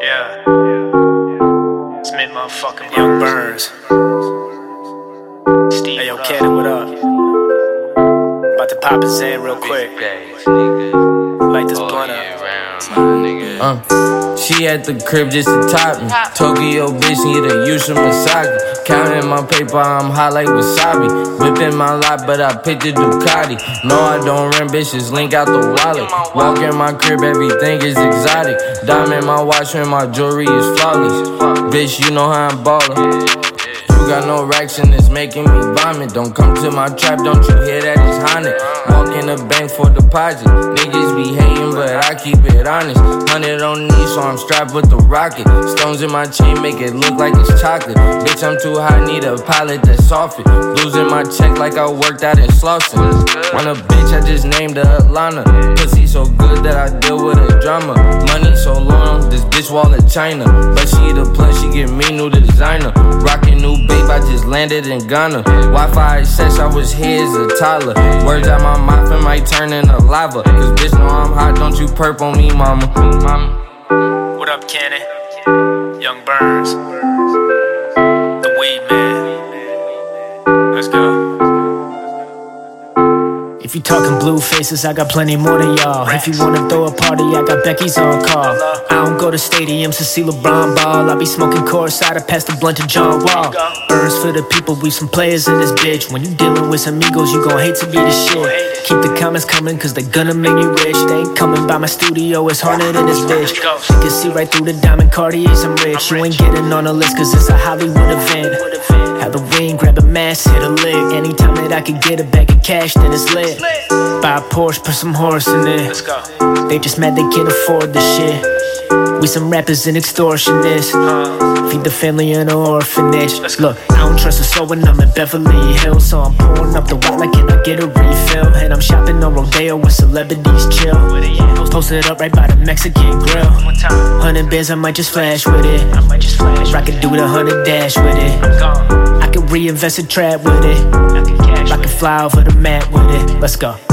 Yeah. It's me, motherfucking Young Burns. Steve. Hey, yo, Cannon, what up? About to pop his in real quick. Light this blunt up. Uh she at the crib just to top me. Tokyo bitch need a Yusha Masaki. Counting my paper, I'm hot like wasabi. Whipping my lot, but I picked the Ducati. No, I don't rent bitches, link out the wallet. Walk in my crib, everything is exotic. Diamond my watch and my jewelry is flawless. Bitch, you know how I'm ballin' got no racks and it's making me vomit. Don't come to my trap, don't you hear that it's haunted? Walk in the bank for deposit. Niggas be hating, but I keep it honest. Hundred on knee, so I'm strapped with the rocket. Stones in my chain make it look like it's chocolate. Bitch, I'm too high, need a pilot that's soft it. Losing my check like I worked out in Slauson. Want a bitch, I just named her Atlanta. Pussy so good that I deal with a drama. Money so long, this bitch wall wallet China. But she the plus, she get me new designer. Rockin' new baby I just landed in Ghana. Wi Fi says I was here as a toddler. Words out my mouth and might turn into lava. Cause bitch know I'm hot, don't you perp on me, mama. mama. What up, Cannon? Young Burns. If you talking blue faces, I got plenty more than y'all. If you wanna throw a party, I got Becky's on call. I don't go to stadiums to see LeBron ball. I be smoking courtside, I pass the blunt to John Wall. Burns for the people, we some players in this bitch. When you dealing with some egos, you gon' hate to be the shit. Keep the comments coming, cause they gonna make me rich. They ain't coming by my studio, it's harder than this bitch. You can see right through the diamond Cartiers, I'm rich. You ain't getting on the list, cause it's a Hollywood event. Halloween, grab a mask, hit a lick. Anytime that I can get a bag of cash, then it's lit. Buy a Porsche, put some horse in it. Let's go. They just mad they can't afford the shit. We some rappers and extortionists. Feed the family in an orphanage. Look, I don't trust a soul when I'm in Beverly Hills. So I'm pouring up the like, can I get a refill? And I'm shopping on Rodeo where celebrities chill. Posted up right by the Mexican grill. Hundred bands, I might just flash with it. I might just flash i could do the hundred dash with it. I could reinvest a trap with it. I can fly over the map with it. Let's go.